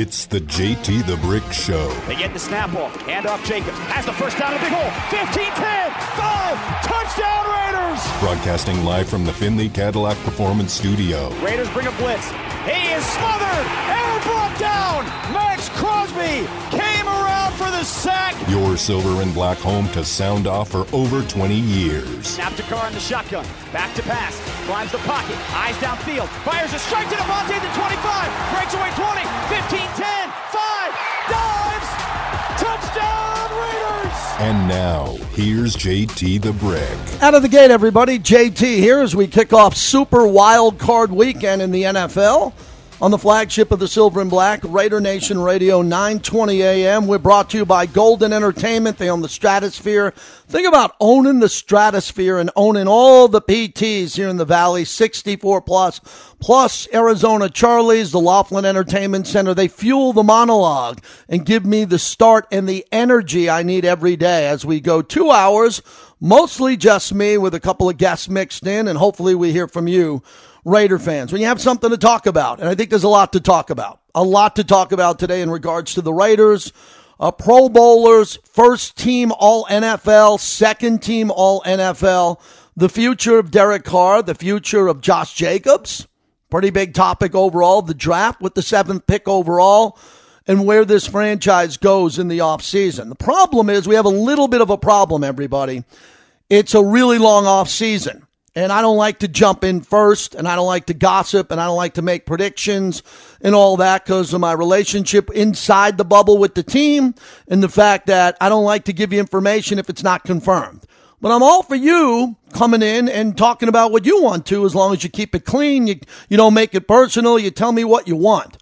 It's the JT the Brick Show. They get the snap off. Hand off Jacobs. Has the first down in the big hole. 15 10. 5. Touchdown Raiders. Broadcasting live from the Findlay Cadillac Performance Studio. Raiders bring a blitz. He is smothered. Error brought down. Maxx Crosby around for the sack. Your silver and black home to sound off for over 20 years. Snap to Carr in the shotgun. Back to pass. Climbs the pocket. Eyes downfield. Fires a strike to Davante at the 25. Breaks away 20. 15 10. 5. Dives. Touchdown Raiders. And now, here's JT the Brick. Out of the gate, everybody. JT here as we kick off Super Wild Card Weekend in the NFL on the flagship of the Silver and Black, Raider Nation Radio, 920 AM. We're brought to you by Golden Entertainment. They own the Stratosphere. Think about owning the Stratosphere and owning all the PTs here in the Valley, 64 plus, plus Arizona Charlie's, the Laughlin Entertainment Center. They fuel the monologue and give me the start and the energy I need every day as we go two hours, mostly just me with a couple of guests mixed in, and hopefully we hear from you Raider fans, when you have something to talk about, and I think there's a lot to talk about, a lot to talk about today in regards to the Raiders, uh, Pro Bowlers, first team All NFL, second team All NFL, the future of Derek Carr, the future of Josh Jacobs, pretty big topic overall, the draft with the seventh pick overall, and where this franchise goes in the offseason. The problem is we have a little bit of a problem, everybody. It's a really long offseason. And I don't like to jump in first, and I don't like to gossip, and I don't like to make predictions and all that because of my relationship inside the bubble with the team and the fact that I don't like to give you information if it's not confirmed. But I'm all for you coming in and talking about what you want to as long as you keep it clean, you, you don't make it personal, you tell me what you want.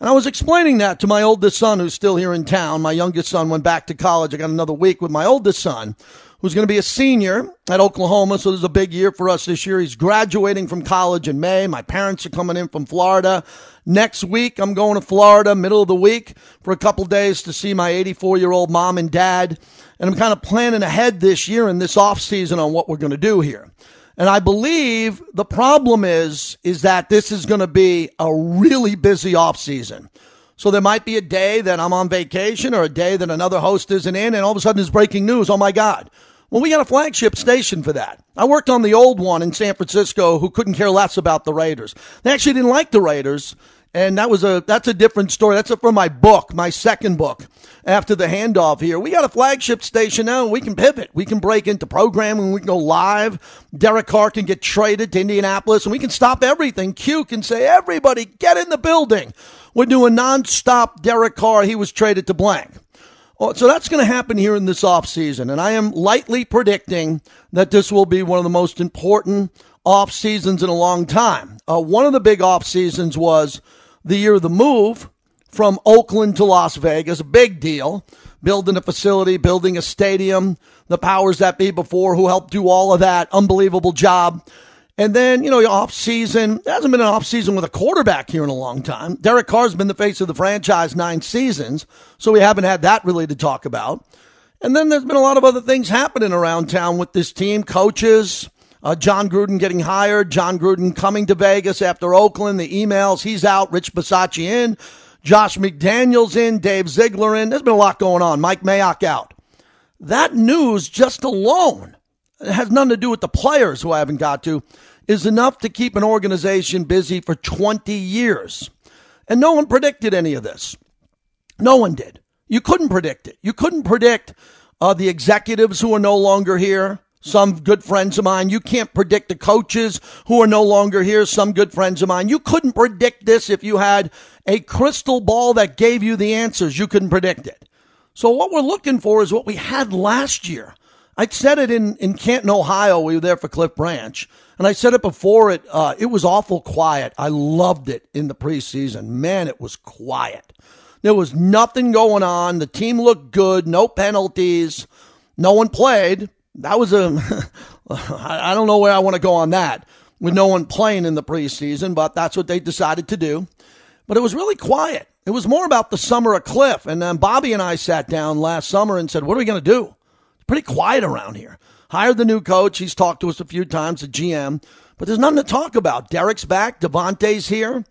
And I was explaining that to my oldest son who's still here in town. My youngest son went back to college. I got another week with my oldest son who's going to be a senior at Oklahoma. So this is a big year for us this year. He's graduating from college in May. My parents are coming in from Florida. Next week, I'm going to Florida, middle of the week, for a couple days to see my 84 year old mom and dad. And I'm kind of planning ahead this year and this off season on what we're going to do here. And I believe the problem is, is that this is going to be a really busy off season. So there might be a day that I'm on vacation or a day that another host isn't in, and all of a sudden there's breaking news. Oh my God. Well, we got a flagship station for that. I worked on the old one in San Francisco who couldn't care less about the Raiders. They actually didn't like the Raiders. And that was a, that's a different story. That's from my book, my second book after the handoff here. We got a flagship station now we can pivot. We can break into programming. We can go live. Derek Carr can get traded to Indianapolis and we can stop everything. Q can say, everybody get in the building. We're doing nonstop Derek Carr. He was traded to blank. Oh, so that's going to happen here in this offseason. And I am lightly predicting that this will be one of the most important off seasons in a long time. Uh, one of the big off seasons was the year of the move from Oakland to Las Vegas. A big deal. Building a facility, building a stadium, the powers that be before who helped do all of that. Unbelievable job. And then, you know, off season, there hasn't been an off season with a quarterback here in a long time. Derek Carr's been the face of the franchise nine seasons, so we haven't had that really to talk about. And then there's been a lot of other things happening around town with this team, coaches, uh, Jon Gruden getting hired, Jon Gruden coming to Vegas after Oakland, the emails, he's out, Rich Bisaccia in, Josh McDaniels in, Dave Ziegler in. There's been a lot going on. Mike Mayock out. That news just alone, it has nothing to do with the players who I haven't got to, is enough to keep an organization busy for 20 years. And no one predicted any of this. No one did. You couldn't predict it. You couldn't predict uh, the executives who are no longer here. Some good friends of mine. You can't predict the coaches who are no longer here. Some good friends of mine. You couldn't predict this if you had a crystal ball that gave you the answers. You couldn't predict it. So what we're looking for is what we had last year. I said it in, in Canton, Ohio. We were there for Cliff Branch. And I said it before it, uh, it was awful quiet. I loved it in the preseason. Man, it was quiet. There was nothing going on. The team looked good. No penalties. No one played. That was a, I don't know where I want to go on that with no one playing in the preseason, but that's what they decided to do. But it was really quiet. It was more about the summer of Cliff. And then Bobby and I sat down last summer and said, what are we going to do? Pretty quiet around here. Hired the new coach. He's talked to us a few times, the GM, but there's nothing to talk about. Derek's back. Davante's here.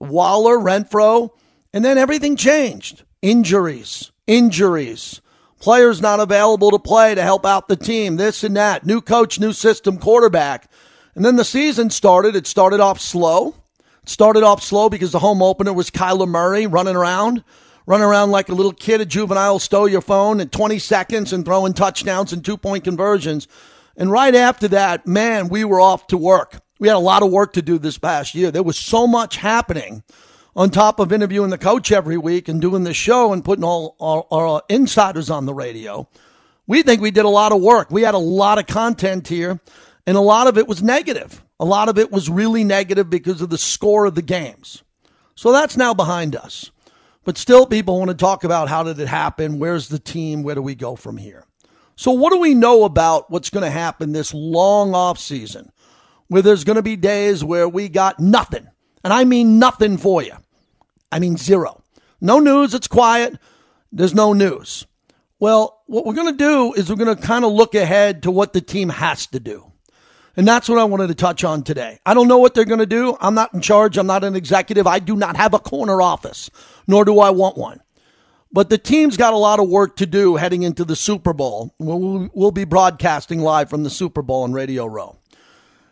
Waller, Renfrow. And then everything changed. Injuries, injuries, players not available to play to help out the team, this and that, new coach, new system, quarterback. And then the season started. It started off slow. It started off slow because the home opener was Kyler Murray running around, running around like a little kid a juvenile, stole your phone in 20 seconds and throwing touchdowns and two point conversions. And right after that, man, we were off to work. We had a lot of work to do this past year. There was so much happening on top of interviewing the coach every week and doing the show and putting all our, our insiders on the radio. We think we did a lot of work. We had a lot of content here and a lot of it was negative. A lot of it was really negative because of the score of the games. So that's now behind us. But still, people want to talk about how did it happen? Where's the team? Where do we go from here? So, what do we know about what's going to happen this long off season where there's going to be days where we got nothing? And I mean nothing for you. I mean zero. No news. It's quiet. There's no news. Well, what we're going to do is we're going to kind of look ahead to what the team has to do. And that's what I wanted to touch on today. I don't know what they're going to do. I'm not in charge. I'm not an executive. I do not have a corner office, nor do I want one. But the team's got a lot of work to do heading into the Super Bowl. We'll, be broadcasting live from the Super Bowl on Radio Row.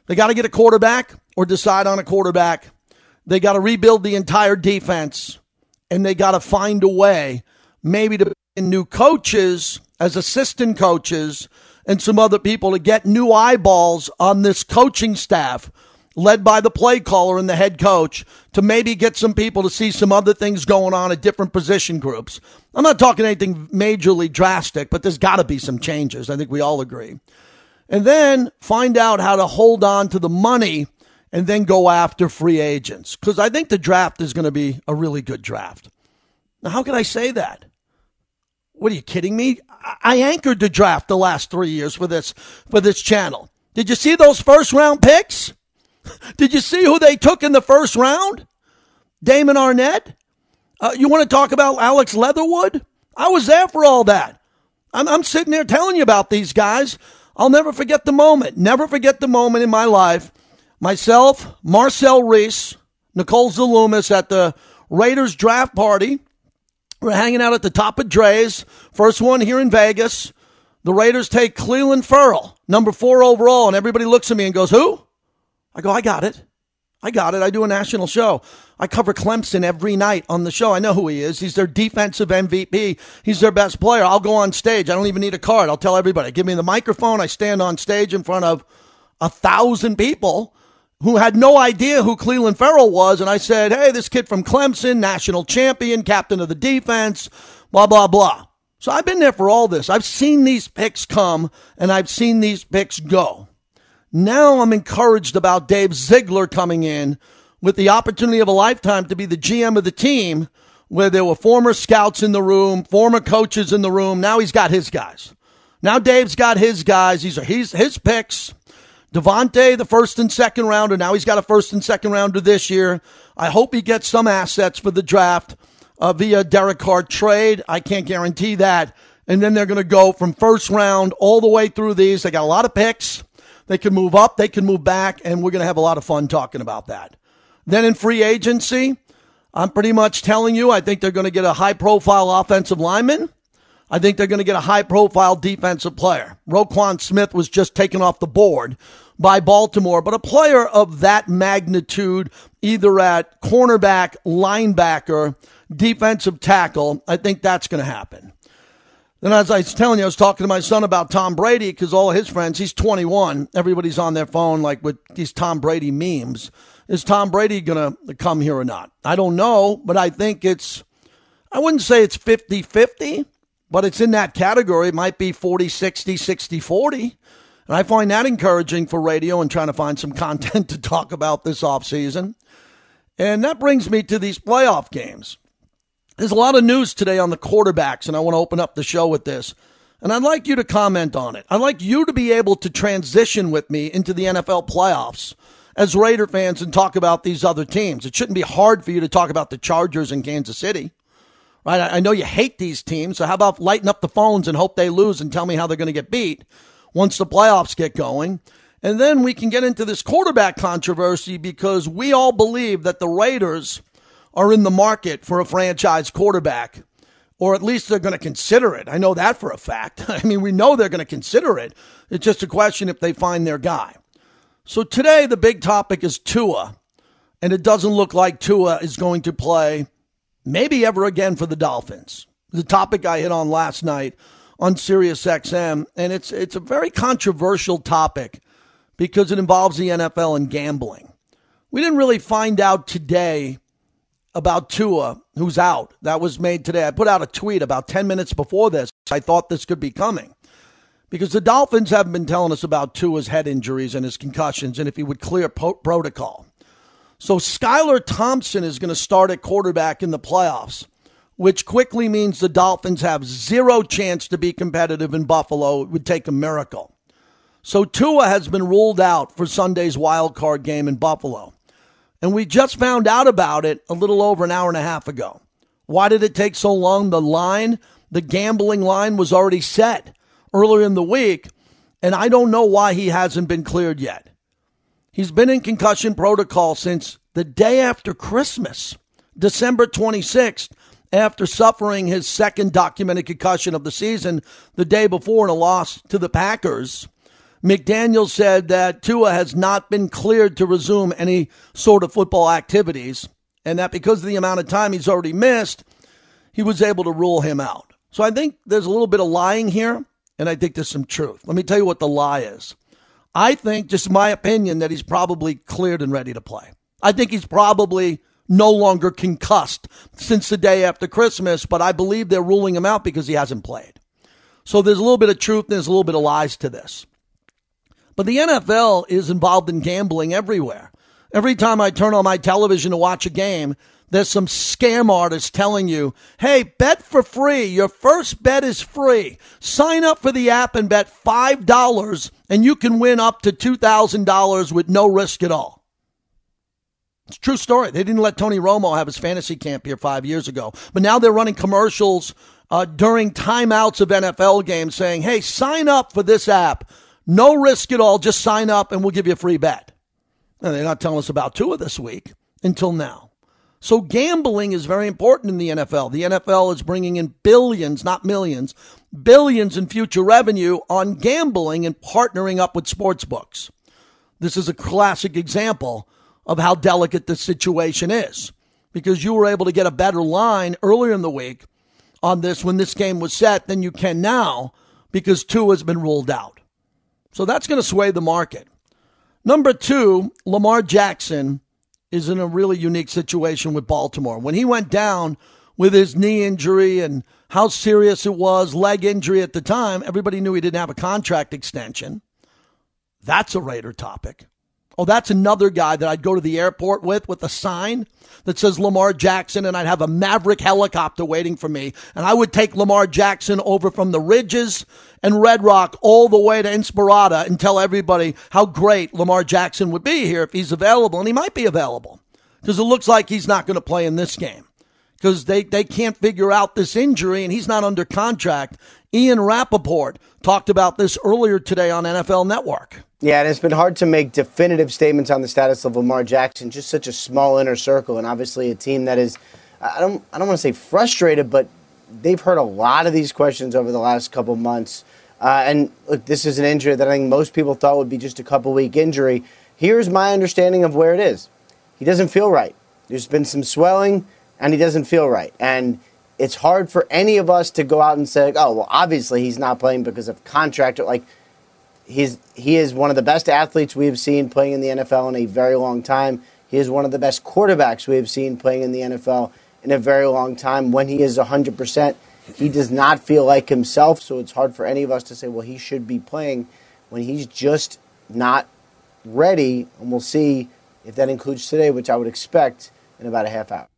They got to get a quarterback or decide on a quarterback. They got to rebuild the entire defense, and they got to find a way, maybe to new coaches as assistant coaches and some other people to get new eyeballs on this coaching staff led by the play caller and the head coach to maybe get some people to see some other things going on at different position groups. I'm not talking anything majorly drastic, but there's got to be some changes. I think we all agree. And then find out how to hold on to the money and then go after free agents because I think the draft is going to be a really good draft. Now, how can I say that? What are you kidding me? I anchored the draft the last three years for this for this channel. Did you see those first round picks? Did you see who they took in the first round? Damon Arnette? Uh, you want to talk about Alex Leatherwood? I was there for all that. I'm, I'm sitting there telling you about these guys. I'll never forget the moment. Never forget the moment in my life. Myself, Marcel Reese, Nicole Zaloumis at the Raiders draft party we're hanging out at the top of Drai's. First one here in Vegas. The Raiders take Clelin Ferrell, number four overall, and everybody looks at me and goes, Who? I go, I got it. I got it. I do a national show. I cover Clemson every night on the show. I know who he is. He's their defensive MVP. He's their best player. I'll go on stage. I don't even need a card. I'll tell everybody. Give me the microphone. I stand on stage in front of a thousand people who had no idea who Clelin Ferrell was. And I said, hey, this kid from Clemson, national champion, captain of the defense, blah, blah, blah. So I've been there for all this. I've seen these picks come and I've seen these picks go. Now I'm encouraged about Dave Ziegler coming in with the opportunity of a lifetime to be the GM of the team where there were former scouts in the room, former coaches in the room. Now he's got his guys. Now Dave's got his guys. These are his, his picks. Davante, the first and second rounder. Now he's got a first and second rounder this year. I hope he gets some assets for the draft uh, via Derek Carr trade. I can't guarantee that. And then they're going to go from first round all the way through these. They got a lot of picks. They can move up, they can move back, and we're going to have a lot of fun talking about that. Then in free agency, I'm pretty much telling you, I think they're going to get a high profile offensive lineman. I think they're going to get a high profile defensive player. Roquan Smith was just taken off the board by Baltimore, but a player of that magnitude, either at cornerback, linebacker, defensive tackle, I think that's going to happen. Then, as I was telling you, I was talking to my son about Tom Brady because all his friends, he's 21. Everybody's on their phone like with these Tom Brady memes. Is Tom Brady going to come here or not? I don't know, but I think it's, I wouldn't say it's 50 50 but it's in that category. It might be 40 60, 60 40. And I find that encouraging for radio and trying to find some content to talk about this offseason. And that brings me to these playoff games. There's a lot of news today on the quarterbacks, and I want to open up the show with this. And I'd like you to comment on it. I'd like you to be able to transition with me into the NFL playoffs as Raider fans and talk about these other teams. It shouldn't be hard for you to talk about the Chargers in Kansas City right? I know you hate these teams, so how about lighten up the phones and hope they lose and tell me how they're going to get beat once the playoffs get going? And then we can get into this quarterback controversy because we all believe that the Raiders are in the market for a franchise quarterback, or at least they're going to consider it. I know that for a fact. I mean, we know they're going to consider it. It's just a question if they find their guy. So today, the big topic is Tua, and it doesn't look like Tua is going to play maybe ever again for the Dolphins. The topic I hit on last night on Sirius XM, and it's it's a very controversial topic because it involves the NFL and gambling. We didn't really find out today about Tua, who's out. That was made today. I put out a tweet about 10 minutes before this. I thought this could be coming because the Dolphins have been telling us about Tua's head injuries and his concussions and if he would clear po- protocol. So Skylar Thompson is going to start at quarterback in the playoffs, which quickly means the Dolphins have zero chance to be competitive in Buffalo. It would take a miracle. So Tua has been ruled out for Sunday's wild card game in Buffalo. And we just found out about it a little over an hour and a half ago. Why did it take so long? The line, the gambling line was already set earlier in the week, and I don't know why he hasn't been cleared yet. He's been in concussion protocol since the day after Christmas, December 26th, after suffering his second documented concussion of the season the day before in a loss to the Packers. McDaniel said that Tua has not been cleared to resume any sort of football activities, and that because of the amount of time he's already missed, he was able to rule him out. So I think there's a little bit of lying here, and I think there's some truth. Let me tell you what the lie is. I think, just my opinion, that he's probably cleared and ready to play. I think he's probably no longer concussed since the day after Christmas, but I believe they're ruling him out because he hasn't played. So there's a little bit of truth and there's a little bit of lies to this. But the NFL is involved in gambling everywhere. Every time I turn on my television to watch a game, there's some scam artist telling you, hey, bet for free. Your first bet is free. Sign up for the app and bet $5 and you can win up to $2,000 with no risk at all. It's a true story. They didn't let Tony Romo have his fantasy camp here five years ago. But now they're running commercials uh, during timeouts of NFL games saying, hey, sign up for this app. No risk at all. Just sign up and we'll give you a free bet. And they're not telling us about Tua this week until now. So gambling is very important in the NFL. The NFL is bringing in billions, not millions, billions in future revenue on gambling and partnering up with sports books. This is a classic example of how delicate the situation is because you were able to get a better line earlier in the week on this when this game was set than you can now because Tua has been ruled out. So that's going to sway the market. Number two, Lamar Jackson is in a really unique situation with Baltimore. When he went down with his knee injury and how serious it was, leg injury at the time, everybody knew he didn't have a contract extension. That's a Raider topic. Oh, that's another guy that I'd go to the airport with with a sign that says Lamar Jackson, and I'd have a Maverick helicopter waiting for me. And I would take Lamar Jackson over from the Ridges and Red Rock all the way to Inspirada and tell everybody how great Lamar Jackson would be here if he's available. And he might be available because it looks like he's not going to play in this game because they, they can't figure out this injury and he's not under contract. Ian Rapoport talked about this earlier today on NFL Network. Yeah, and it's been hard to make definitive statements on the status of Lamar Jackson. Just such a small inner circle, and obviously a team that is, I don't, I don't want to say frustrated, but they've heard a lot of these questions over the last couple months. Uh, and look, this is an injury that I think most people thought would be just a couple week injury. Here's my understanding of where it is. He doesn't feel right. There's been some swelling, and he doesn't feel right. And it's hard for any of us to go out and say, oh, well, obviously he's not playing because of contract. Like he's he is one of the best athletes we have seen playing in the NFL in a very long time. He is one of the best quarterbacks we have seen playing in the NFL in a very long time. When he is 100%, he does not feel like himself, so it's hard for any of us to say, well, he should be playing when he's just not ready. And we'll see if that includes today, which I would expect in about a half hour.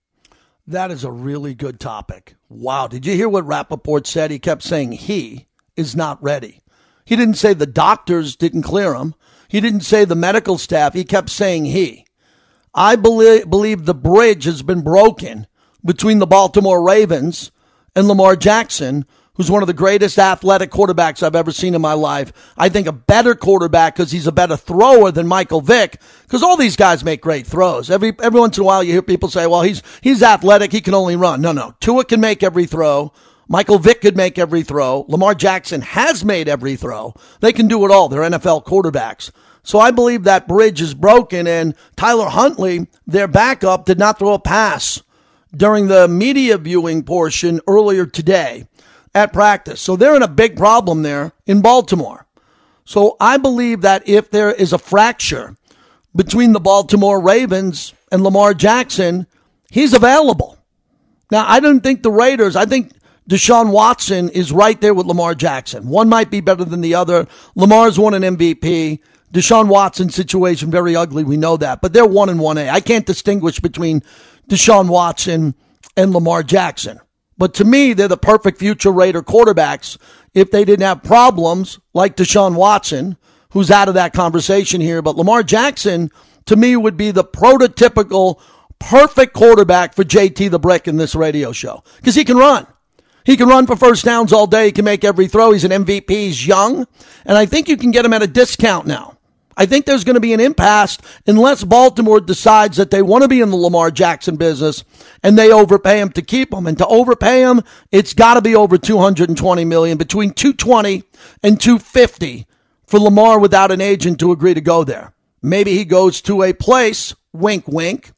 That is a really good topic. Wow. Did you hear what Rapoport said? He kept saying he is not ready. He didn't say the doctors didn't clear him. He didn't say the medical staff. He kept saying he. I believe, believe the bridge has been broken between the Baltimore Ravens and Lamar Jackson, who's one of the greatest athletic quarterbacks I've ever seen in my life. I think a better quarterback because he's a better thrower than Michael Vick. Because all these guys make great throws. Every every once in a while, you hear people say, "Well, he's he's athletic. He can only run." No, no. Tua can make every throw. Michael Vick could make every throw. Lamar Jackson has made every throw. They can do it all. They're NFL quarterbacks. So I believe that bridge is broken. And Tyler Huntley, their backup, did not throw a pass during the media viewing portion earlier today at practice. So they're in a big problem there in Baltimore. So I believe that if there is a fracture between the Baltimore Ravens and Lamar Jackson, he's available. Now, I don't think the Raiders, I think Deshaun Watson is right there with Lamar Jackson. One might be better than the other. Lamar's won an MVP. Deshaun Watson situation very ugly. We know that, but they're one and one A. I can't distinguish between Deshaun Watson and Lamar Jackson. But to me, they're the perfect future Raider quarterbacks if they didn't have problems like Deshaun Watson, who's out of that conversation here. But Lamar Jackson, to me, would be the prototypical perfect quarterback for JT the Brick in this radio show because he can run. He can run for first downs all day. He can make every throw. He's an MVP. He's young. And I think you can get him at a discount now. I think there's going to be an impasse unless Baltimore decides that they want to be in the Lamar Jackson business and they overpay him to keep him. And to overpay him, it's got to be over 220 million, between 220 and 250 for Lamar without an agent to agree to go there. Maybe he goes to a place, wink, wink,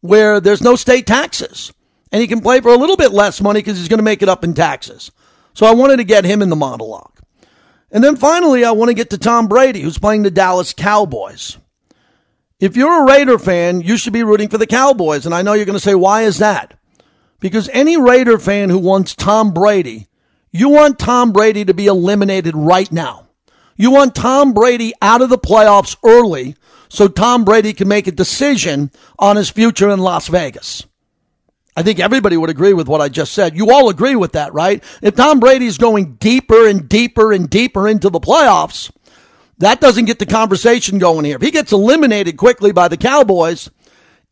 where there's no state taxes and he can play for a little bit less money because he's going to make it up in taxes. So I wanted to get him in the monologue. And then finally, I want to get to Tom Brady, who's playing the Dallas Cowboys. If you're a Raider fan, you should be rooting for the Cowboys. And I know you're going to say, why is that? Because any Raider fan who wants Tom Brady, you want Tom Brady to be eliminated right now. You want Tom Brady out of the playoffs early so Tom Brady can make a decision on his future in Las Vegas. I think everybody would agree with what I just said. You all agree with that, right? If Tom Brady's going deeper and deeper and deeper into the playoffs, that doesn't get the conversation going here. If he gets eliminated quickly by the Cowboys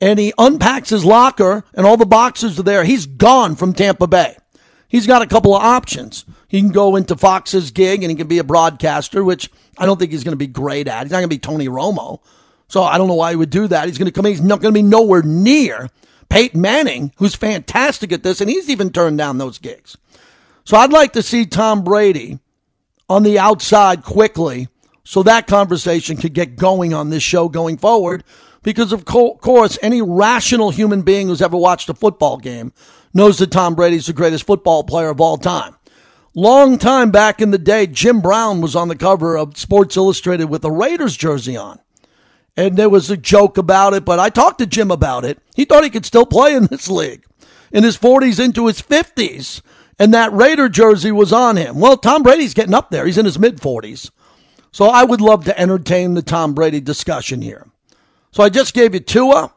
and he unpacks his locker and all the boxes are there, he's gone from Tampa Bay. He's got a couple of options. He can go into Fox's gig and he can be a broadcaster, which I don't think he's going to be great at. He's not going to be Tony Romo. So I don't know why he would do that. He's going to come in. He's not going to be nowhere near Peyton Manning, who's fantastic at this, and he's even turned down those gigs. So I'd like to see Tom Brady on the outside quickly so that conversation could get going on this show going forward. Because, of course, any rational human being who's ever watched a football game knows that Tom Brady's the greatest football player of all time. Long time back in the day, Jim Brown was on the cover of Sports Illustrated with a Raiders jersey on and there was a joke about it, but I talked to Jim about it. He thought he could still play in this league in his 40s into his 50s, and that Raider jersey was on him. Well, Tom Brady's getting up there. He's in his mid 40s. So I would love to entertain the Tom Brady discussion here. So I just gave you Tua,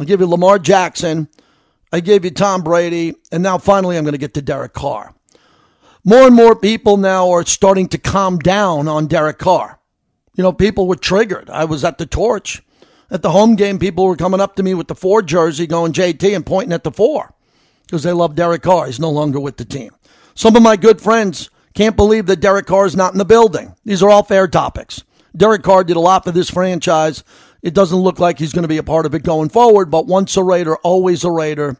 I gave you Lamar Jackson, I gave you Tom Brady, and now finally I'm going to get to Derek Carr. More and more people now are starting to calm down on Derek Carr you know, people were triggered. I was at the torch. At the home game, people were coming up to me with the four jersey going JT and pointing at the four because they love Derek Carr. He's no longer with the team. Some of my good friends can't believe that Derek Carr is not in the building. These are all fair topics. Derek Carr did a lot for this franchise. It doesn't look like he's going to be a part of it going forward, but once a Raider, always a Raider.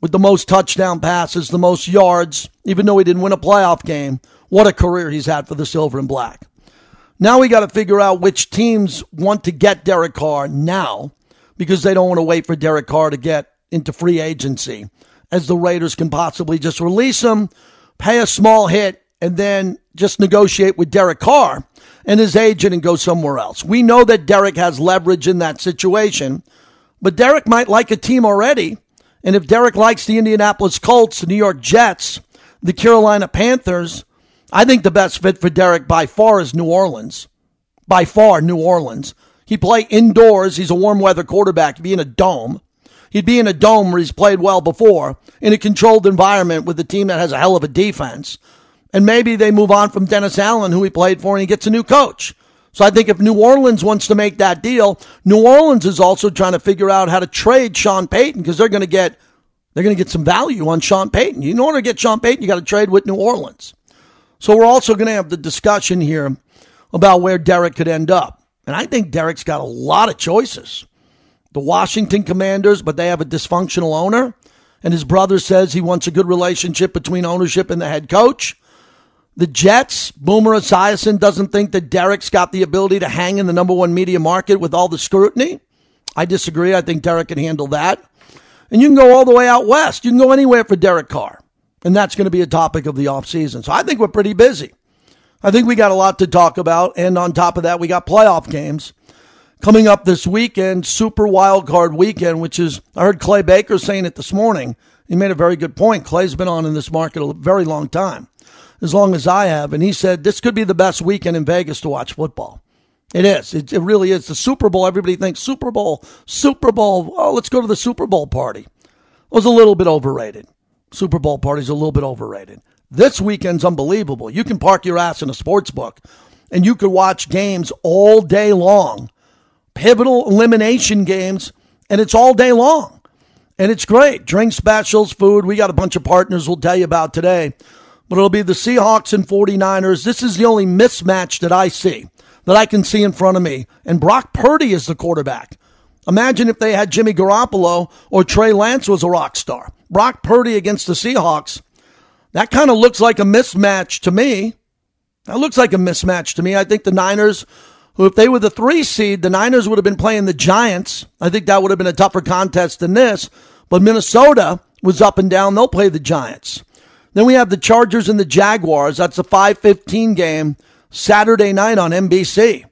With the most touchdown passes, the most yards, even though he didn't win a playoff game, what a career he's had for the Silver and Black. Now we got to figure out which teams want to get Derek Carr now because they don't want to wait for Derek Carr to get into free agency, as the Raiders can possibly just release him, pay a small hit, and then just negotiate with Derek Carr and his agent and go somewhere else. We know that Derek has leverage in that situation, but Derek might like a team already. And if Derek likes the Indianapolis Colts, the New York Jets, the Carolina Panthers, I think the best fit for Derek by far is New Orleans. By far, New Orleans. He play indoors. He's a warm weather quarterback. He'd be in a dome. He'd be in a dome where he's played well before in a controlled environment with a team that has a hell of a defense. And maybe they move on from Dennis Allen, who he played for, and he gets a new coach. So I think if New Orleans wants to make that deal, New Orleans is also trying to figure out how to trade Sean Payton because they're going to get they're going to get some value on Sean Payton. In order to get Sean Payton, you got to trade with New Orleans. So we're also going to have the discussion here about where Derek could end up. And I think Derek's got a lot of choices. The Washington Commanders, but they have a dysfunctional owner. And his brother says he wants a good relationship between ownership and the head coach. The Jets, Boomer Esiason doesn't think that Derek's got the ability to hang in the number one media market with all the scrutiny. I disagree. I think Derek can handle that. And you can go all the way out west. You can go anywhere for Derek Carr. And that's going to be a topic of the offseason. So I think we're pretty busy. I think we got a lot to talk about. And on top of that, we got playoff games coming up this weekend, Super Wild Card Weekend, which is, I heard Clay Baker saying it this morning. He made a very good point. Clay's been on in this market a very long time, as long as I have. And he said this could be the best weekend in Vegas to watch football. It is. It, it really is. The Super Bowl, everybody thinks Super Bowl, Super Bowl. Oh, let's go to the Super Bowl party. It was a little bit overrated. Super Bowl party's a little bit overrated. This weekend's unbelievable. You can park your ass in a sports book and you could watch games all day long, pivotal elimination games, and it's all day long. And it's great. Drink specials, food. We got a bunch of partners we'll tell you about today. But it'll be the Seahawks and 49ers. This is the only mismatch that I see, that I can see in front of me. And Brock Purdy is the quarterback. Imagine if they had Jimmy Garoppolo or Trey Lance was a rock star. Brock Purdy against the Seahawks. That kind of looks like a mismatch to me. That looks like a mismatch to me. I think the Niners, who if they were the three seed, the Niners would have been playing the Giants. I think that would have been a tougher contest than this. But Minnesota was up and down. They'll play the Giants. Then we have the Chargers and the Jaguars. That's a 5:15 game Saturday night on NBC.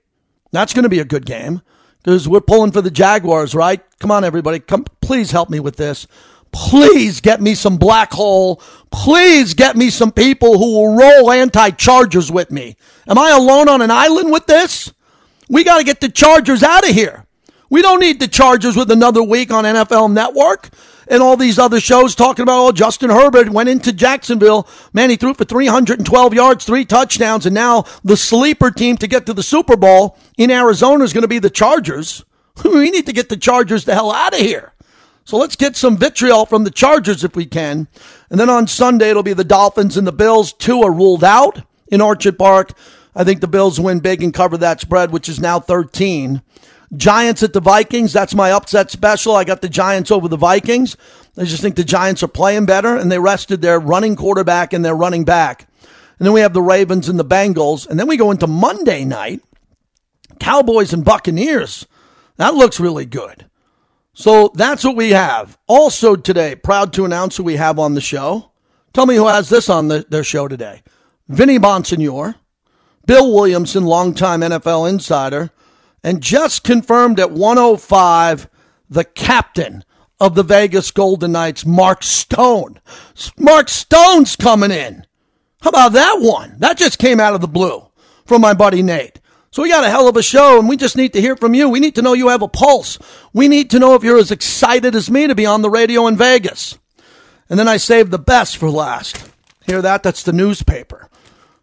That's going to be a good game because we're pulling for the Jaguars, right? Come on, everybody. Come, please help me with this. Please get me some black hole. Please get me some people who will roll anti Chargers with me. Am I alone on an island with this? We got to get the Chargers out of here. We don't need the Chargers with another week on NFL Network and all these other shows talking about, oh, Justin Herbert went into Jacksonville. Man, he threw for 312 yards, three touchdowns, and now the sleeper team to get to the Super Bowl in Arizona is going to be the Chargers. we need to get the Chargers the hell out of here. So let's get some vitriol from the Chargers if we can. And then on Sunday, it'll be the Dolphins and the Bills. Tua ruled out in Orchard Park. I think the Bills win big and cover that spread, which is now 13. Giants at the Vikings. That's my upset special. I got the Giants over the Vikings. I just think the Giants are playing better and they rested their running quarterback and their running back. And then we have the Ravens and the Bengals. And then we go into Monday night. Cowboys and Buccaneers. That looks really good. So that's what we have. Also today, proud to announce who we have on the show. Tell me who has this on the, their show today. Vinny Bonsignore, Bill Williamson, longtime NFL insider, and just confirmed at 105, the captain of the Vegas Golden Knights, Mark Stone. Mark Stone's coming in. How about that one? That just came out of the blue from my buddy Nate. So we got a hell of a show and we just need to hear from you. We need to know you have a pulse. We need to know if you're as excited as me to be on the radio in Vegas. And then I saved the best for last. Hear that? That's the newspaper.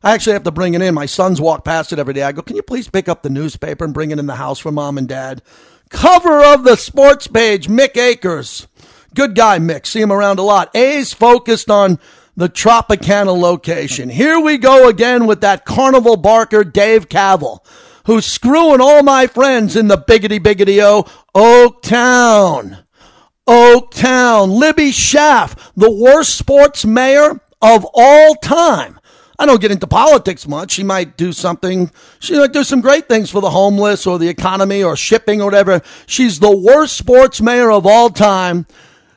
I actually have to bring it in. My sons walk past it every day. I go, can you please pick up the newspaper and bring it in the house for mom and dad? Cover of the sports page, Mick Akers. Good guy, Mick. See him around a lot. A's focused on the Tropicana location. Here we go again with that carnival barker, Dave Kaval, who's screwing all my friends in the biggity biggity o Oaktown. Oaktown. Libby Schaaf, the worst sports mayor of all time. I don't get into politics much. She might do something. She might do some great things for the homeless or the economy or shipping or whatever. She's the worst sports mayor of all time.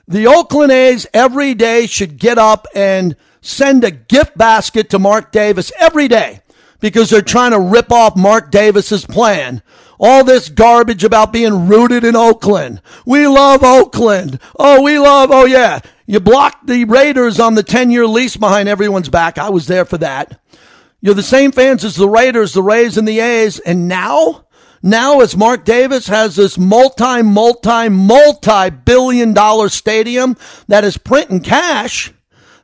The Oakland A's every day should get up and send a gift basket to Mark Davis every day because they're trying to rip off Mark Davis's plan. All this garbage about being rooted in Oakland. We love Oakland. Oh, we love, oh yeah. You blocked the Raiders on the 10 year lease behind everyone's back. I was there for that. You're the same fans as the Raiders, the Rays, and the A's. And now now, as Mark Davis has this multi, multi, multi billion dollar stadium that is printing cash,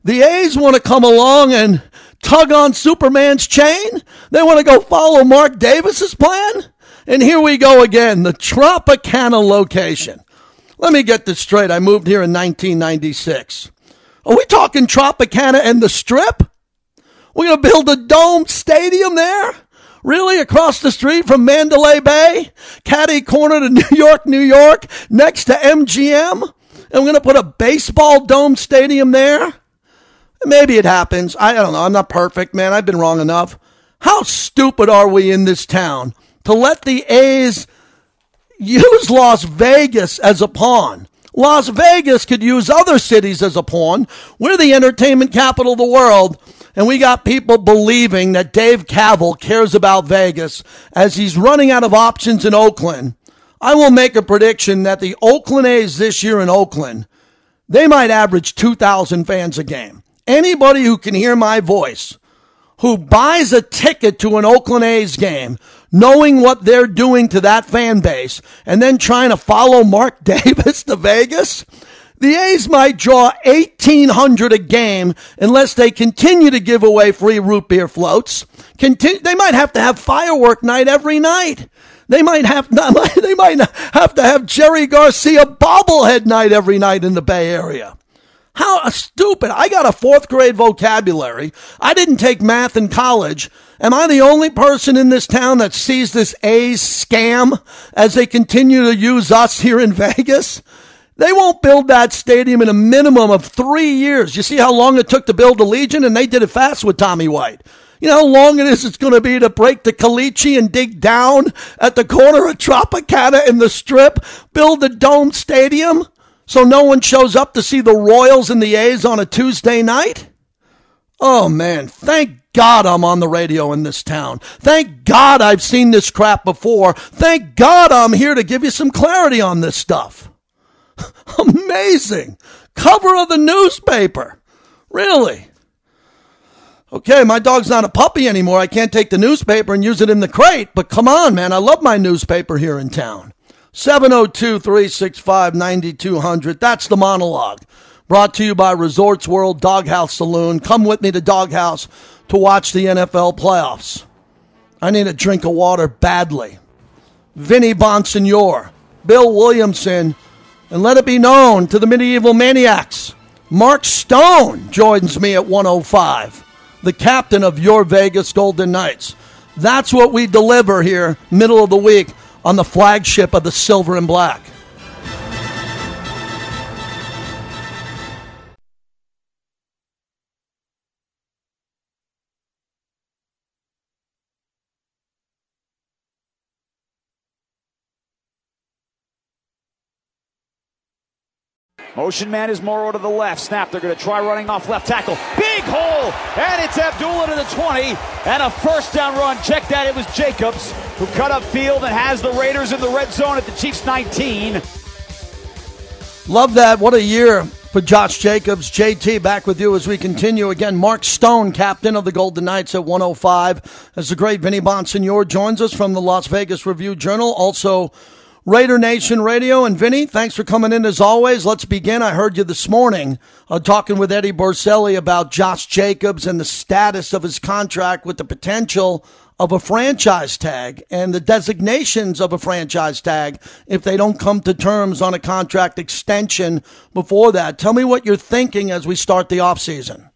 the A's want to come along and tug on Superman's chain. They want to go follow Mark Davis's plan. And here we go again, the Tropicana location. Let me get this straight. I moved here in 1996. Are we talking Tropicana and the Strip? We're going to build a dome stadium there? Really? Across the street from Mandalay Bay? Caddy corner to New York, New York, next to MGM? And we're going to put a baseball dome stadium there? Maybe it happens. I don't know. I'm not perfect, man. I've been wrong enough. How stupid are we in this town to let the A's use Las Vegas as a pawn? Las Vegas could use other cities as a pawn. We're the entertainment capital of the world. And we got people believing that Dave Kaval cares about Vegas as he's running out of options in Oakland. I will make a prediction that the Oakland A's this year in Oakland, they might average 2,000 fans a game. Anybody who can hear my voice, who buys a ticket to an Oakland A's game, knowing what they're doing to that fan base, and then trying to follow Mark Davis to Vegas, the A's might draw 1,800 a game unless they continue to give away free root beer floats. Continue, they might have to have firework night every night. They might have they might have to have Jerry Garcia bobblehead night every night in the Bay Area. How stupid. I got a fourth grade vocabulary. I didn't take math in college. Am I the only person in this town that sees this A's scam as they continue to use us here in Vegas? They won't build that stadium in a minimum of three years. You see how long it took to build the Legion, and they did it fast with Tommy White. You know how long it is it's going to be to break the Caliche and dig down at the corner of Tropicana in the Strip, build the Dome Stadium? So no one shows up to see the Royals and the A's on a Tuesday night? Oh man, thank God I'm on the radio in this town. Thank God I've seen this crap before. Thank God I'm here to give you some clarity on this stuff. Amazing. Cover of the newspaper. Really? Okay, my dog's not a puppy anymore. I can't take the newspaper and use it in the crate, but come on, man. I love my newspaper here in town. 702 365 9200. That's the monologue. Brought to you by Resorts World Doghouse Saloon. Come with me to Doghouse to watch the NFL playoffs. I need a drink of water badly. Vinny Bonsignore, Bill Williamson, and let it be known to the medieval maniacs. Mark Stone joins me at 105, the captain of your Vegas Golden Knights. That's what we deliver here, middle of the week on the flagship of the Silver and Black. Motion man is Moreau to the left. Snap. They're going to try running off left tackle. Big hole. And it's Abdullah to the 20. And a first down run. Check that. It was Jacobs who cut up field and has the Raiders in the red zone at the Chiefs 19. Love that. What a year for Josh Jacobs. JT back with you as we continue. Again, Mark Stone, captain of the Golden Knights at 105. As the great Vinny Bonsignore joins us from the Las Vegas Review Journal. Also, Raider Nation Radio. And Vinny, thanks for coming in as always. Let's begin. I heard you this morning uh, talking with Eddie Borselli about Josh Jacobs and the status of his contract with the potential of a franchise tag and the designations of a franchise tag if they don't come to terms on a contract extension before that. Tell me what you're thinking as we start the offseason.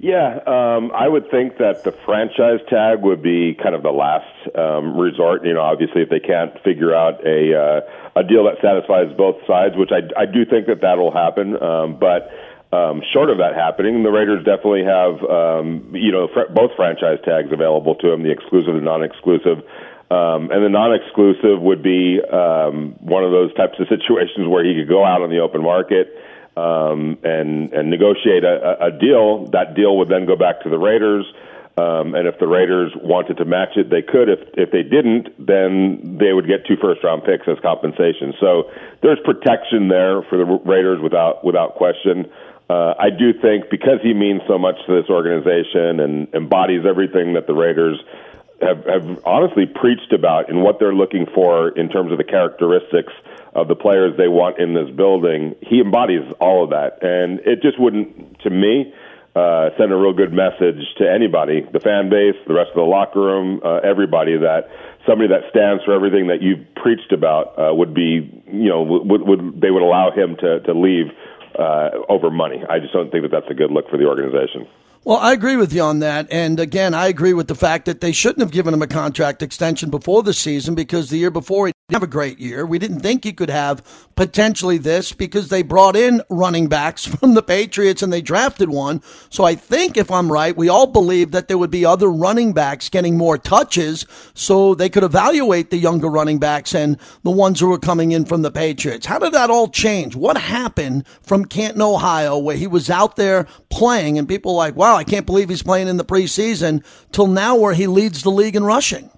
Yeah, um, I would think that the franchise tag would be kind of the last um, resort. You know, obviously, if they can't figure out a uh, a deal that satisfies both sides, which I I do think that that'll happen. Um, but um, short of that happening, the Raiders definitely have um, you know fr- both franchise tags available to them, the exclusive and non-exclusive. Um, and the non-exclusive would be um, one of those types of situations where he could go out on the open market um, and and negotiate a, a deal. That deal would then go back to the Raiders. Um, and if the Raiders wanted to match it, they could. If if they didn't, then they would get two first round picks as compensation. So there's protection there for the Raiders without without question. Uh, I do think because he means so much to this organization and embodies everything that the Raiders have, have honestly preached about and what they're looking for in terms of the characteristics of the players they want in this building. He embodies all of that, and it just wouldn't, to me, uh, send a real good message to anybody, the fan base, the rest of the locker room, uh, everybody that somebody that stands for everything that you've preached about uh, would be, you know, would, would they would allow him to to leave uh, over money. I just don't think that that's a good look for the organization. Well, I agree with you on that. And again, I agree with the fact that they shouldn't have given him a contract extension before the season because the year before he have a great year. We didn't think he could have potentially this because they brought in running backs from the Patriots and they drafted one. So I think if I'm right, we all believe that there would be other running backs getting more touches so they could evaluate the younger running backs and the ones who were coming in from the Patriots. How did that all change? What happened from Canton, Ohio, where he was out there playing and people like, wow, I can't believe he's playing in the preseason, till now where he leads the league in rushing?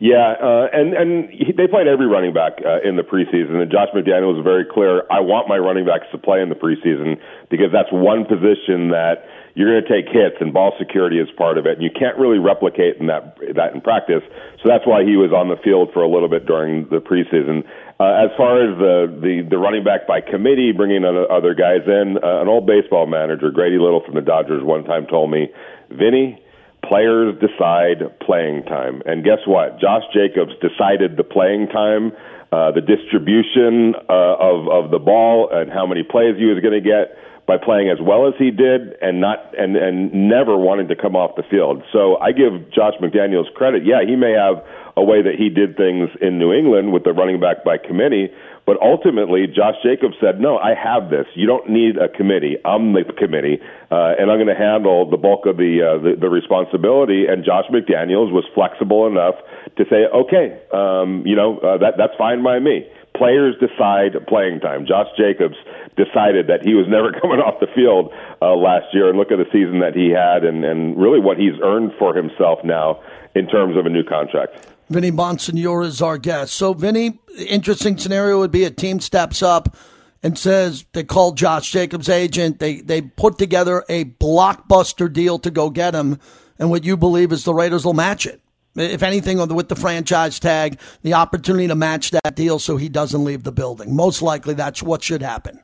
Yeah, uh, and and he, they played every running back uh, in the preseason, and Josh McDaniel was very clear. I want my running backs to play in the preseason because that's one position that you're going to take hits, and ball security is part of it, and you can't really replicate in that that in practice. So that's why he was on the field for a little bit during the preseason. Uh, as far as the, the the running back by committee, bringing other, other guys in, uh, an old baseball manager, Grady Little from the Dodgers, one time told me, Vinny, players decide playing time, and guess what? Josh Jacobs decided the playing time. Uh, the distribution uh, of of the ball and how many plays he was going to get by playing as well as he did and not and and never wanting to come off the field. So I give Josh McDaniels credit. Yeah, he may have a way that he did things in New England with the running back by committee, but ultimately Josh Jacobs said, "No, I have this. You don't need a committee. I'm the committee, uh, and I'm going to handle the bulk of the, uh, the the responsibility." And Josh McDaniels was flexible enough to say, "Okay, um, you know uh, that that's fine by me." players decide playing time. Josh Jacobs decided that he was never coming off the field uh, last year, and look at the season that he had, and, and really what he's earned for himself now in terms of a new contract. Vinny Bonsignore is our guest. So, Vinny, interesting scenario would be a team steps up and says they call Josh Jacobs' agent. They they put together a blockbuster deal to go get him, and what you believe is the Raiders will match it if anything, with the franchise tag, the opportunity to match that deal so he doesn't leave the building. Most likely, that's what should happen.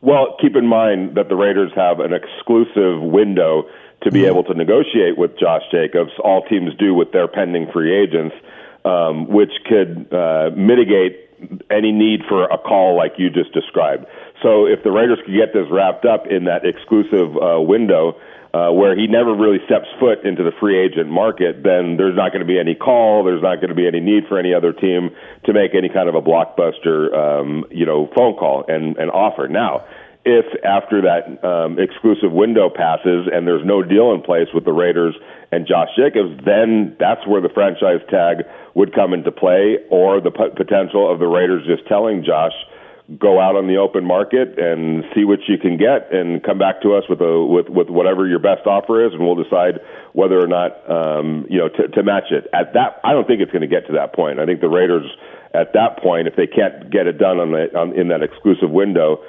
Well, keep in mind that the Raiders have an exclusive window to be mm-hmm. able to negotiate with Josh Jacobs. All teams do with their pending free agents, um, which could uh, mitigate any need for a call like you just described. So, if the Raiders could get this wrapped up in that exclusive uh, window, uh, where he never really steps foot into the free agent market, then there's not going to be any call. There's not going to be any need for any other team to make any kind of a blockbuster, um, you know, phone call and, and offer. Now, if after that um, exclusive window passes and there's no deal in place with the Raiders and Josh Jacobs, then that's where the franchise tag would come into play, or the p- potential of the Raiders just telling Josh go out on the open market and see what you can get and come back to us with a with with whatever your best offer is and we'll decide whether or not um you know to, to match it. At that I don't think it's going to get to that point. I think the Raiders at that point if they can't get it done on the on, in that exclusive window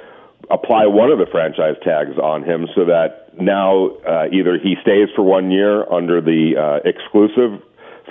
apply one of the franchise tags on him so that now uh, either he stays for one year under the uh, exclusive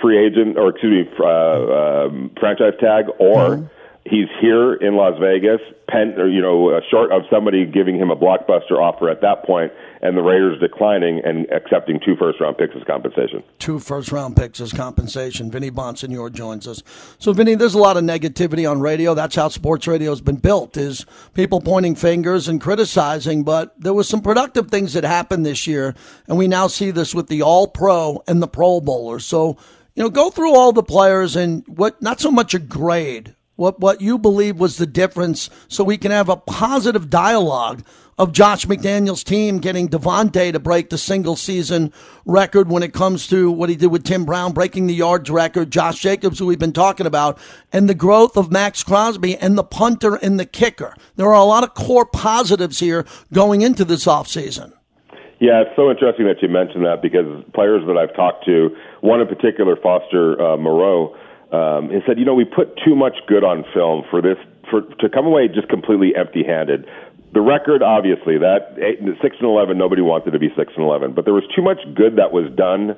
free agent or excuse me uh, um, franchise tag or mm-hmm he's here in Las Vegas, pen, or, you know, uh, short of somebody giving him a blockbuster offer at that point, and the Raiders declining and accepting two first round picks as compensation. Two first round picks as compensation. Vinny Bonsignore joins us. So, Vinny, there's a lot of negativity on radio. That's how sports radio has been built: is people pointing fingers and criticizing. But there was some productive things that happened this year, and we now see this with the All Pro and the Pro Bowlers. So. You know, go through all the players and what, not so much a grade, what what you believe was the difference so we can have a positive dialogue of Josh McDaniels' team getting Davante to break the single season record when it comes to what he did with Tim Brown, breaking the yards record, Josh Jacobs, who we've been talking about, and the growth of Maxx Crosby and the punter and the kicker. There are a lot of core positives here going into this offseason. Yeah, it's so interesting that you mentioned that because players that I've talked to, one in particular, Foster uh, Moreau, um, he said, you know, we put too much good on film for this for to come away just completely empty-handed. The record, obviously, that eight, six and eleven, nobody wanted to be six and eleven, but there was too much good that was done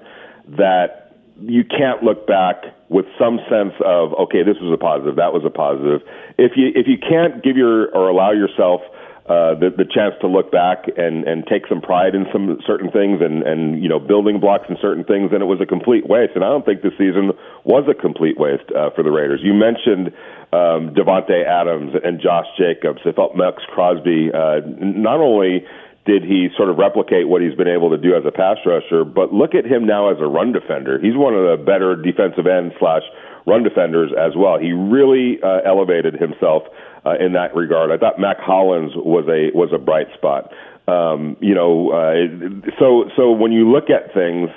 that you can't look back with some sense of okay, this was a positive, that was a positive. If you if you can't give your or allow yourself uh, the, the chance to look back and, and take some pride in some certain things and, and you know building blocks in certain things, and it was a complete waste. And I don't think the season was a complete waste uh, for the Raiders. You mentioned um, Davante Adams and Josh Jacobs. I thought Maxx Crosby uh, not only did he sort of replicate what he's been able to do as a pass rusher? But look at him now as a run defender. He's one of the better defensive end slash run defenders as well. He really uh, elevated himself uh, in that regard. I thought Mack Hollins was a was a bright spot. Um, you know, uh, so so when you look at things.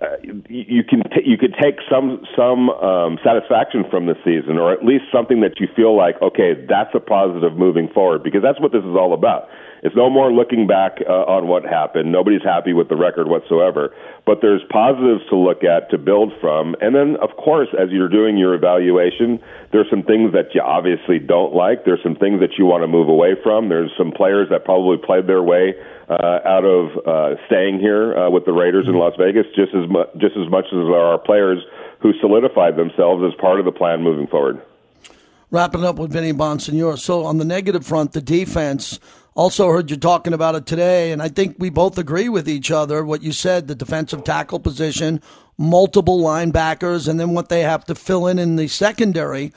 Uh, you can t- you could take some some um, satisfaction from the season, or at least something that you feel like, okay, that's a positive moving forward, because that's what this is all about. It's no more looking back uh, on what happened. Nobody's happy with the record whatsoever. But there's positives to look at to build from. And then, of course, as you're doing your evaluation, there's some things that you obviously don't like. There's some things that you want to move away from. There's some players that probably played their way uh, out of uh, staying here uh, with the Raiders in Las Vegas just as mu- just as much as there are players who solidified themselves as part of the plan moving forward. Wrapping up with Vinny Bonsignore. So on the negative front, the defense also heard you talking about it today, and I think we both agree with each other. What you said, the defensive tackle position, multiple linebackers, and then what they have to fill in in the secondary.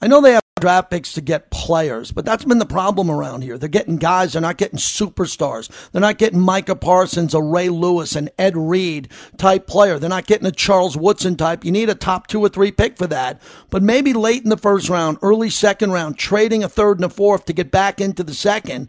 I know they have draft picks to get players, but that's been the problem around here. They're getting guys, they're not getting superstars. They're not getting Micah Parsons, a Ray Lewis, an Ed Reed type player. They're not getting a Charles Woodson type. You need a top two or three pick for that. But maybe late in the first round, early second round, trading a third and a fourth to get back into the second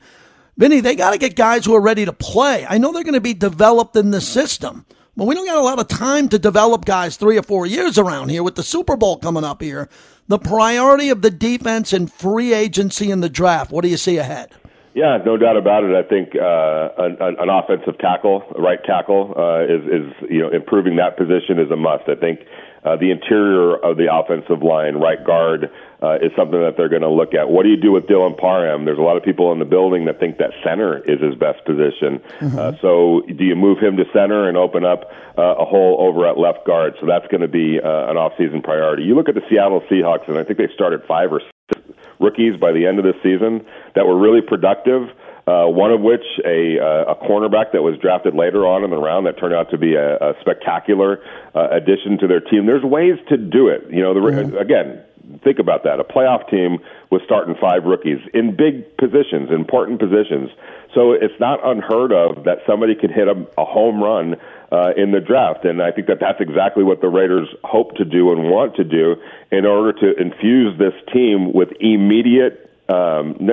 Vinny, they got to get guys who are ready to play. I know they're going to be developed in the system, but we don't got a lot of time to develop guys three or four years around here with the Super Bowl coming up here. The priority of the defense and free agency in the draft. What do you see ahead? Yeah, no doubt about it. I think uh, an, an offensive tackle, right tackle, uh, is is you know improving that position is a must. I think uh, the interior of the offensive line, right guard, uh, is something that they're going to look at. What do you do with Dylan Parham? There's a lot of people in the building that think that center is his best position. Mm-hmm. Uh, so do you move him to center and open up uh, a hole over at left guard? So that's going to be uh, an off-season priority. You look at the Seattle Seahawks, and I think they started five or six rookies by the end of the season that were really productive. Uh, one of which a uh, a cornerback that was drafted later on in the round that turned out to be a, a spectacular uh, addition to their team. There's ways to do it. You know, the, mm-hmm. again, think about that. A playoff team was starting five rookies in big positions, important positions. So it's not unheard of that somebody could hit a, a home run uh, in the draft. And I think that that's exactly what the Raiders hope to do and want to do in order to infuse this team with immediate um,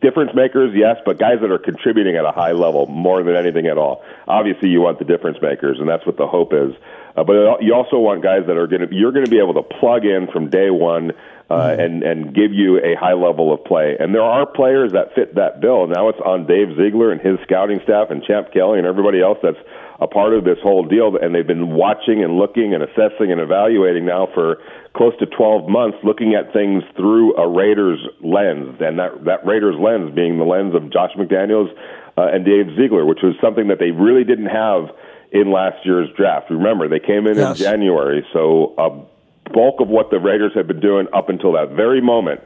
difference makers, yes, but guys that are contributing at a high level more than anything at all. Obviously, you want the difference makers, and that's what the hope is. Uh, but you also want guys that are going to you're going to be able to plug in from day one uh, mm-hmm. and and give you a high level of play. And there are players that fit that bill. Now it's on Dave Ziegler and his scouting staff and Champ Kelly and everybody else that's a part of this whole deal. And they've been watching and looking and assessing and evaluating now for close to 12 months, looking at things through a Raiders lens, and that that Raiders lens being the lens of Josh McDaniels uh, and Dave Ziegler, which was something that they really didn't have in last year's draft. Remember, they came in yes. in January, so a bulk of what the Raiders had been doing up until that very moment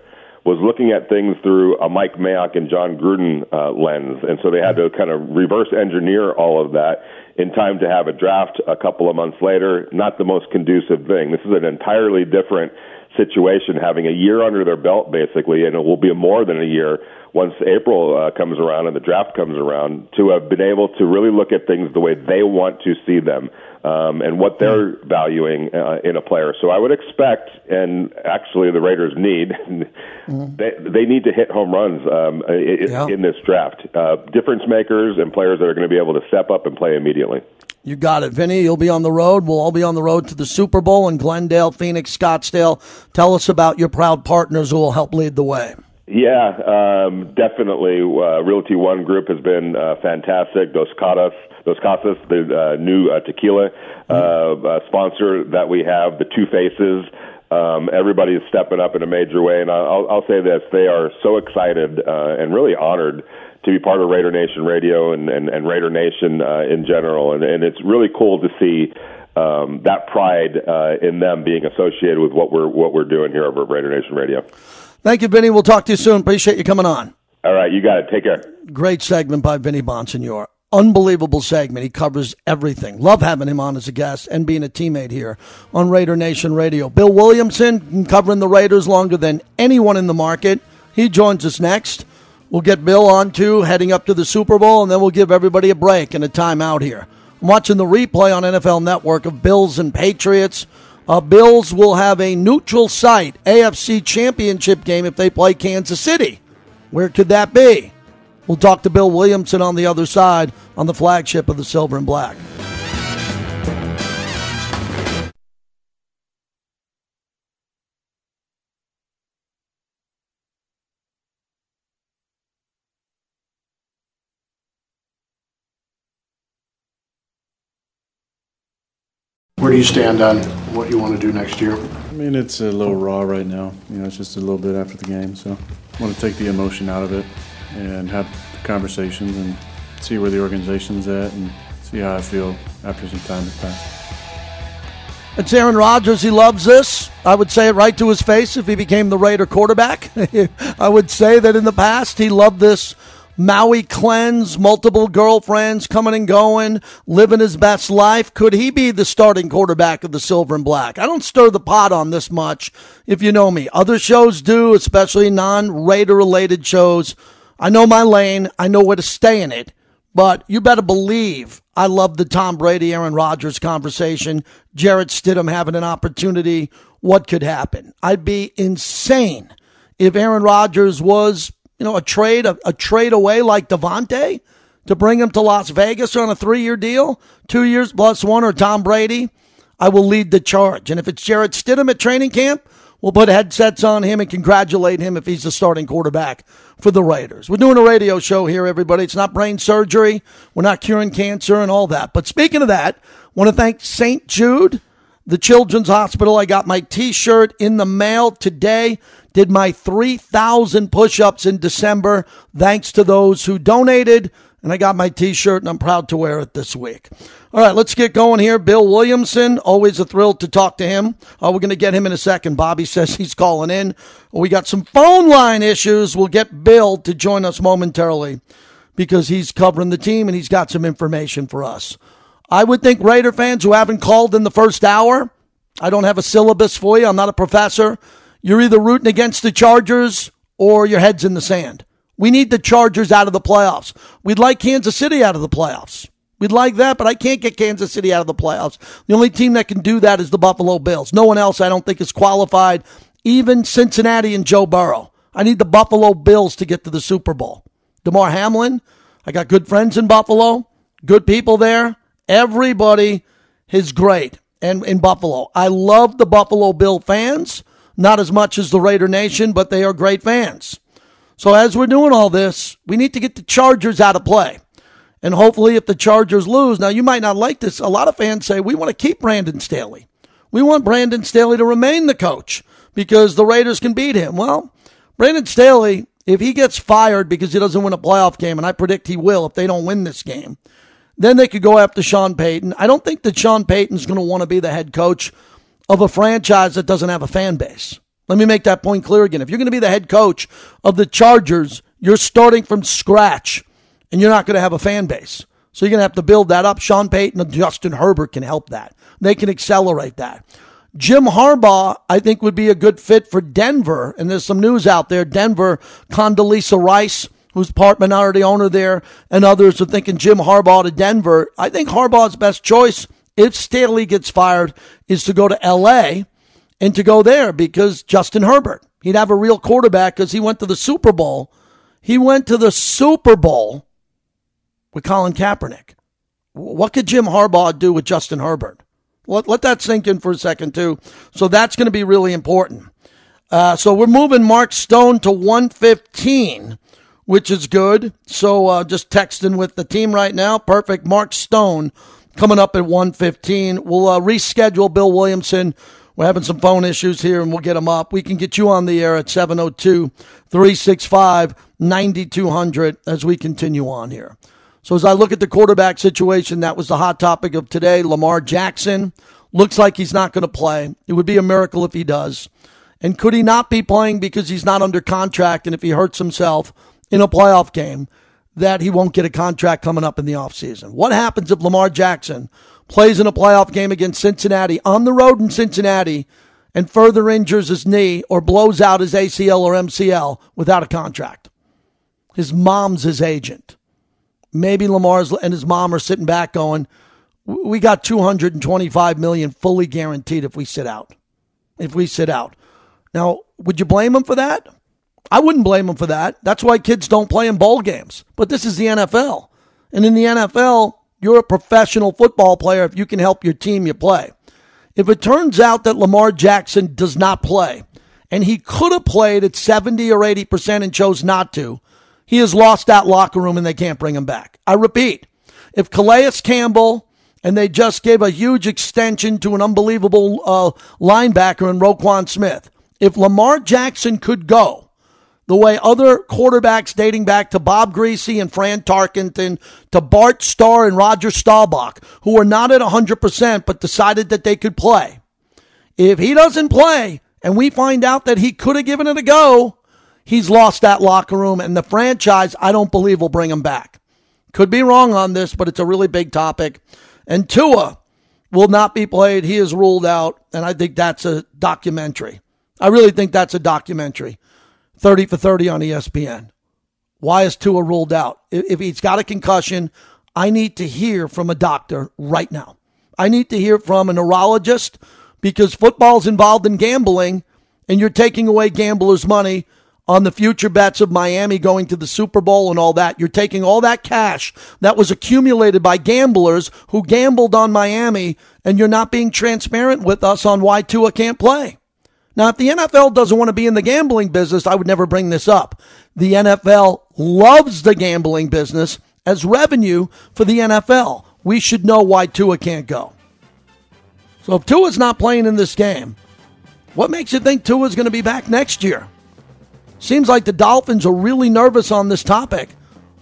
was looking at things through a Mike Mayock and Jon Gruden uh, lens, and so they had to kind of reverse engineer all of that in time to have a draft a couple of months later. Not the most conducive thing. This is an entirely different situation, having a year under their belt basically, and it will be more than a year once April uh, comes around and the draft comes around, to have been able to really look at things the way they want to see them um, and what they're mm-hmm. valuing uh, in a player. So I would expect, and actually the Raiders need, mm-hmm. they, they need to hit home runs um, in, yeah. in this draft. Uh, difference makers and players that are going to be able to step up and play immediately. You got it, Vinny. You'll be on the road. We'll all be on the road to the Super Bowl in Glendale, Phoenix, Scottsdale. Tell us about your proud partners who will help lead the way. Yeah, um, definitely. Uh, Realty One Group has been uh, fantastic. Dos Caras, Dos Casas, the uh, new uh, tequila uh, uh, sponsor that we have, the Two Faces. Um, everybody is stepping up in a major way, and I'll, I'll say this: they are so excited uh, and really honored to be part of Raider Nation Radio and, and, and Raider Nation uh, in general, and, and it's really cool to see um, that pride uh, in them being associated with what we're what we're doing here over at Raider Nation Radio. Thank you, Vinny. We'll talk to you soon. Appreciate you coming on. All right, you got it. Take care. Great segment by Vinny Bonsignore. Unbelievable segment. He covers everything. Love having him on as a guest and being a teammate here on Raider Nation Radio. Bill Williamson, covering the Raiders longer than anyone in the market. He joins us next. We'll get Bill on too, heading up to the Super Bowl, and then we'll give everybody a break and a timeout here. I'm watching the replay on NFL Network of Bills and Patriots. Uh, Bills will have a neutral site AFC Championship game if they play Kansas City. Where could that be? We'll talk to Bill Williamson on the other side on the flagship of the Silver and Black. Where do you stand on what you want to do next year? I mean, it's a little raw right now. You know, it's just a little bit after the game, so I want to take the emotion out of it and have conversations and see where the organization's at and see how I feel after some time has passed. It's Aaron Rodgers. He loves this. I would say it right to his face if he became the Raider quarterback. I would say that in the past he loved this Maui cleanse, multiple girlfriends coming and going, living his best life. Could he be the starting quarterback of the Silver and Black? I don't stir the pot on this much, if you know me. Other shows do, especially non Raider related shows. I know my lane, I know where to stay in it, but you better believe I love the Tom Brady, Aaron Rodgers conversation. Jarrett Stidham having an opportunity. What could happen? I'd be insane if Aaron Rodgers was you know, a trade, a, a trade away like Davante to bring him to Las Vegas on a three year deal, two years plus one, or Tom Brady, I will lead the charge. And if it's Jarrett Stidham at training camp, we'll put headsets on him and congratulate him if he's the starting quarterback for the Raiders. We're doing a radio show here, everybody. It's not brain surgery. We're not curing cancer and all that. But speaking of that, want to thank St. Jude, the Children's Hospital. I got my t shirt in the mail today did my 3,000 push ups in December, thanks to those who donated. And I got my t shirt and I'm proud to wear it this week. All right, let's get going here. Bill Williamson, always a thrill to talk to him. Uh, we're going to get him in a second. Bobby says he's calling in. We got some phone line issues. We'll get Bill to join us momentarily because he's covering the team and he's got some information for us. I would think Raider fans who haven't called in the first hour, I don't have a syllabus for you. I'm not a professor. You're either rooting against the Chargers or your head's in the sand. We need the Chargers out of the playoffs. We'd like Kansas City out of the playoffs. We'd like that, but I can't get Kansas City out of the playoffs. The only team that can do that is the Buffalo Bills. No one else, I don't think, is qualified. Even Cincinnati and Joe Burrow. I need the Buffalo Bills to get to the Super Bowl. Damar Hamlin, I got good friends in Buffalo, good people there. Everybody is great and in Buffalo. I love the Buffalo Bill fans. Not as much as the Raider Nation, but they are great fans. So as we're doing all this, we need to get the Chargers out of play. And hopefully, if the Chargers lose, now you might not like this. A lot of fans say we want to keep Brandon Staley. We want Brandon Staley to remain the coach because the Raiders can beat him. Well, Brandon Staley, if he gets fired because he doesn't win a playoff game, and I predict he will if they don't win this game, then they could go after Sean Payton. I don't think that Sean Payton's going to want to be the head coach of a franchise that doesn't have a fan base. Let me make that point clear again. If you're going to be the head coach of the Chargers, you're starting from scratch and you're not going to have a fan base. So you're going to have to build that up. Sean Payton and Justin Herbert can help that. They can accelerate that. Jim Harbaugh, I think, would be a good fit for Denver. And there's some news out there. Denver, Condoleezza Rice, who's part minority owner there, and others are thinking Jim Harbaugh to Denver. I think Harbaugh's best choice if Staley gets fired, is to go to L.A. and to go there because Justin Herbert, he'd have a real quarterback because he went to the Super Bowl. He went to the Super Bowl with Colin Kaepernick. What could Jim Harbaugh do with Justin Herbert? Let, let that sink in for a second, too. So that's going to be really important. Uh, so we're moving Mark Stone to 115, which is good. So uh, just texting with the team right now. Perfect. Mark Stone coming up at 115. We'll uh, reschedule Bill Williamson. We're having some phone issues here and we'll get him up. We can get you on the air at 702 365 9200 as we continue on here. So, as I look at the quarterback situation, that was the hot topic of today. Lamar Jackson looks like he's not going to play. It would be a miracle if he does. And could he not be playing because he's not under contract and if he hurts himself in a playoff game? that he won't get a contract coming up in the offseason. What happens if Lamar Jackson plays in a playoff game against Cincinnati on the road in Cincinnati and further injures his knee or blows out his ACL or MCL without a contract? His mom's his agent. Maybe Lamar's and his mom are sitting back going, "We got 225 million fully guaranteed if we sit out. If we sit out." Now, would you blame him for that? I wouldn't blame him for that. That's why kids don't play in bowl games. But this is the NFL. And in the NFL, you're a professional football player if you can help your team you play. If it turns out that Lamar Jackson does not play, and he could have played at 70 or 80% and chose not to, he has lost that locker room and they can't bring him back. I repeat, if Calais Campbell and they just gave a huge extension to an unbelievable uh, linebacker in Roquan Smith, if Lamar Jackson could go the way other quarterbacks dating back to Bob Griese and Fran Tarkenton, to Bart Starr and Roger Staubach, who were not at 100% but decided that they could play. If he doesn't play and we find out that he could have given it a go, he's lost that locker room and the franchise, I don't believe will bring him back. Could be wrong on this, but it's a really big topic. And Tua will not be played. He is ruled out. And I think that's a documentary. I really think that's a documentary. 30 for 30 on ESPN. Why is Tua ruled out? If he's got a concussion, I need to hear from a doctor right now. I need to hear from a neurologist because football's involved in gambling and you're taking away gamblers' money on the future bets of Miami going to the Super Bowl and all that. You're taking all that cash that was accumulated by gamblers who gambled on Miami and you're not being transparent with us on why Tua can't play. Now, if the NFL doesn't want to be in the gambling business, I would never bring this up. The NFL loves the gambling business as revenue for the NFL. We should know why Tua can't go. So if Tua's not playing in this game, what makes you think Tua's going to be back next year? Seems like the Dolphins are really nervous on this topic.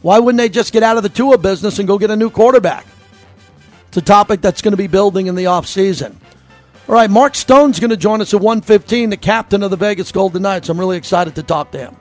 Why wouldn't they just get out of the Tua business and go get a new quarterback? It's a topic that's going to be building in the offseason. All right, Mark Stone's going to join us at 1:15, the captain of the Vegas Golden Knights. I'm really excited to talk to him.